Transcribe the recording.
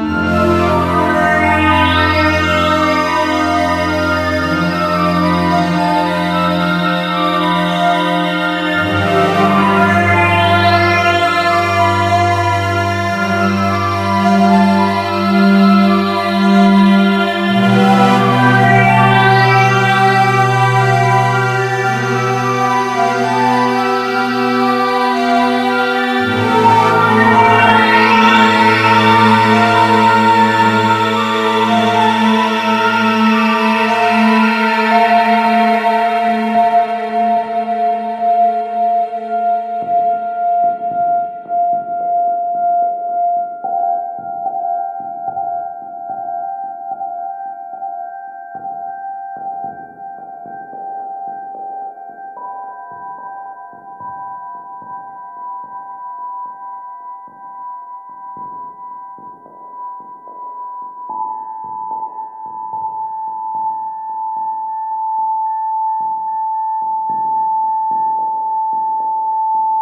Música